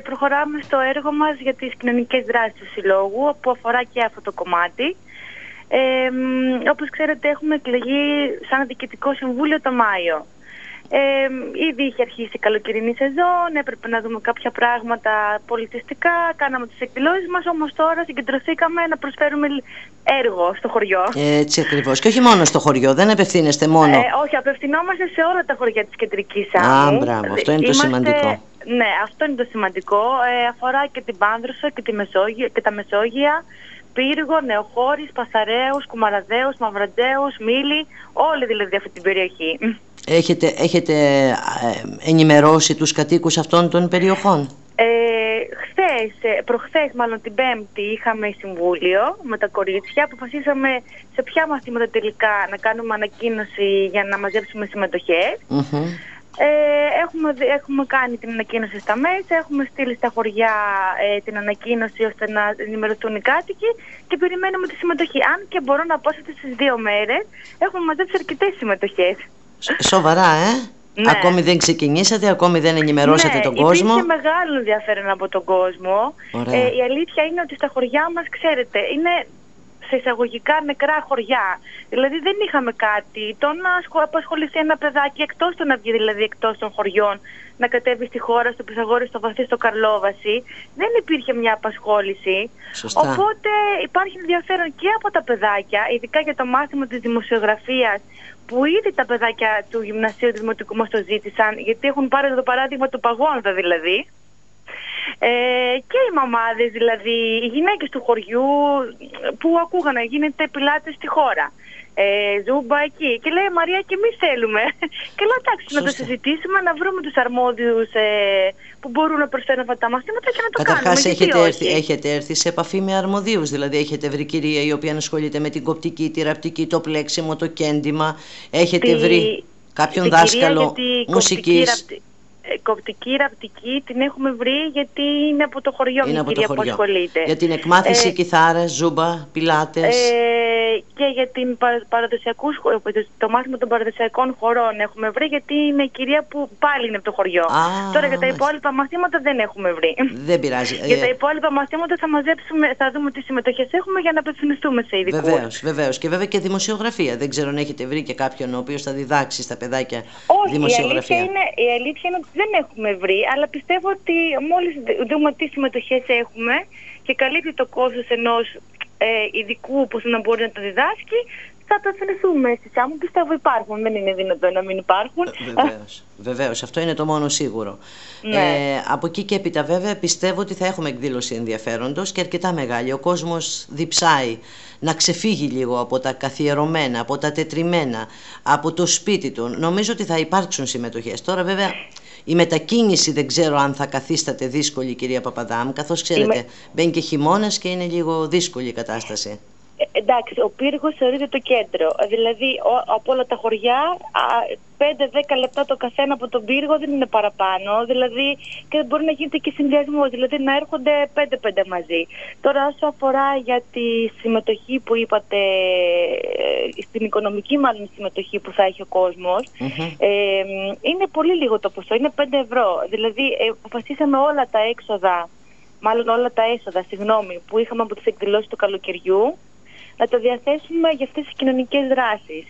προχωράμε στο έργο μας για τις κοινωνικές δράσεις του Συλλόγου που αφορά και αυτό το κομμάτι. Ε, όπως ξέρετε έχουμε εκλεγεί σαν Διοικητικό Συμβούλιο το Μάιο. Ε, ήδη είχε αρχίσει η καλοκαιρινή σεζόν, έπρεπε να δούμε κάποια πράγματα πολιτιστικά, κάναμε τις εκδηλώσεις μας, όμως τώρα συγκεντρωθήκαμε να προσφέρουμε έργο στο χωριό. Έτσι ακριβώς. Και όχι μόνο στο χωριό, δεν απευθύνεστε μόνο. Ε, όχι, απευθυνόμαστε σε όλα τα χωριά της κεντρικής άμμου. Α, μπράβο, αυτό είναι το σημαντικό. Ναι, αυτό είναι το σημαντικό. Ε, αφορά και την Πάνδρουσα και, τη Μεσόγεια, και τα Μεσόγεια. Πύργο, Νεοχώρης, Πασαρέους, Κουμαραδέους, Μαυραντέους, Μήλι, όλη δηλαδή αυτή την περιοχή. Έχετε, έχετε ε, ενημερώσει τους κατοίκους αυτών των περιοχών; Ε, χθες, ε, προχθές μάλλον την Πέμπτη είχαμε συμβούλιο με τα κορίτσια. Αποφασίσαμε σε ποια μαθήματα τελικά να κάνουμε ανακοίνωση για να μαζέψουμε Ε, έχουμε, έχουμε κάνει την ανακοίνωση στα μέσα, έχουμε στείλει στα χωριά ε, την ανακοίνωση ώστε να ενημερωθούν οι κάτοικοι και περιμένουμε τη συμμετοχή. Αν και μπορώ να πω ότι στις δύο μέρες έχουμε μαζέψει αρκετές συμμετοχές. Σοβαρά, ε; Ναι. Ακόμη δεν ξεκινήσατε, ακόμη δεν ενημερώσατε ναι, τον κόσμο. Υπήρχε μεγάλο ενδιαφέρον από τον κόσμο. Ε, η αλήθεια είναι ότι στα χωριά μας, ξέρετε, είναι σε εισαγωγικά νεκρά χωριά. Δηλαδή δεν είχαμε κάτι. Το να απασχοληθεί ένα παιδάκι εκτός των να βγει δηλαδή εκτός των χωριών, να κατέβει στη χώρα, στο Πισαγόρι, στο Βαθύ, στο Καρλόβαση, δεν υπήρχε μια απασχόληση. Σωστά. Οπότε υπάρχει ενδιαφέρον και από τα παιδάκια, ειδικά για το μάθημα της δημοσιογραφίας, που ήδη τα παιδάκια του γυμνασίου του Δημοτικού μας το ζήτησαν, γιατί έχουν πάρει το παράδειγμα του Παγόντα δηλαδή. Ε, και οι μαμάδες δηλαδή, οι γυναίκες του χωριού που ακούγανε γίνεται πιλάτες στη χώρα ε, ζούμπα εκεί. Και λέει Μαρία και εμείς θέλουμε. Και λέω εντάξει να το συζητήσουμε, να βρούμε τους αρμόδιους ε, που μπορούν να προσφέρουν αυτά τα μαθήματα και να το Καταρχάς, κάνουμε. έχετε, έρθει, έχετε έρθει σε επαφή με αρμοδίους. Δηλαδή έχετε βρει κυρία η οποία ασχολείται με την κοπτική, τη ραπτική, το πλέξιμο, το κέντημα. Έχετε βρει κάποιον δάσκαλο μουσική κοπτική ραπτική την έχουμε βρει γιατί είναι από το χωριό είναι από κυρία το χωριό. που ασχολείται. Για την εκμάθηση ε, κιθάρες, ζούμπα, πιλάτες. Ε, και για την παραδοσιακούς, το μάθημα των παραδοσιακών χωρών έχουμε βρει γιατί είναι η κυρία που πάλι είναι από το χωριό. Α, Τώρα για τα υπόλοιπα μαθήματα δεν έχουμε βρει. Δεν πειράζει. για τα ε, υπόλοιπα μαθήματα θα μαζέψουμε, θα δούμε τις συμμετοχές έχουμε για να απευθυνιστούμε σε ειδικούς. Βεβαίως, βεβαίως. Και βέβαια και δημοσιογραφία. Δεν ξέρω αν έχετε βρει και κάποιον ο οποίος θα διδάξει στα παιδάκια Όχι, δημοσιογραφία. Η αλήθεια, είναι, η αλήθεια είναι ότι δεν έχουμε βρει, αλλά πιστεύω ότι μόλις δούμε τι συμμετοχές έχουμε και καλύπτει το κόστος ενός ε, ειδικού που να μπορεί να το διδάσκει, θα απευθυνθούμε στις άμμου. Πιστεύω υπάρχουν, δεν είναι δυνατόν να μην υπάρχουν. Ε, βεβαίως, βεβαίως, αυτό είναι το μόνο σίγουρο. Ναι. Ε, από εκεί και έπειτα βέβαια πιστεύω ότι θα έχουμε εκδήλωση ενδιαφέροντος και αρκετά μεγάλη. Ο κόσμος διψάει να ξεφύγει λίγο από τα καθιερωμένα, από τα τετριμένα, από το σπίτι του. Νομίζω ότι θα υπάρξουν συμμετοχές. Τώρα βέβαια η μετακίνηση δεν ξέρω αν θα καθίσταται δύσκολη κυρία Παπαδάμ, καθώς ξέρετε Είμαι... μπαίνει και χειμώνας και είναι λίγο δύσκολη η κατάσταση. Ε, εντάξει, ο πύργος θεωρείται το κέντρο. Δηλαδή ο, από όλα τα χωριά 5-10 λεπτά το καθένα από τον πύργο δεν είναι παραπάνω. Δηλαδή και μπορεί να γίνεται και συνδυασμός, δηλαδή να έρχονται 5-5 μαζί. Τώρα, όσο αφορά για τη συμμετοχή που είπατε, ε, στην οικονομική μάλλον συμμετοχή που θα έχει ο κοσμος ε, είναι πολύ λίγο το ποσό, είναι 5 ευρώ. Δηλαδή, ε, αποφασίσαμε όλα τα έξοδα, μάλλον όλα τα έσοδα, συγγνώμη, που είχαμε από τις εκδηλώσεις του καλοκαιριού, να τα διαθέσουμε για αυτές τις κοινωνικές δράσεις.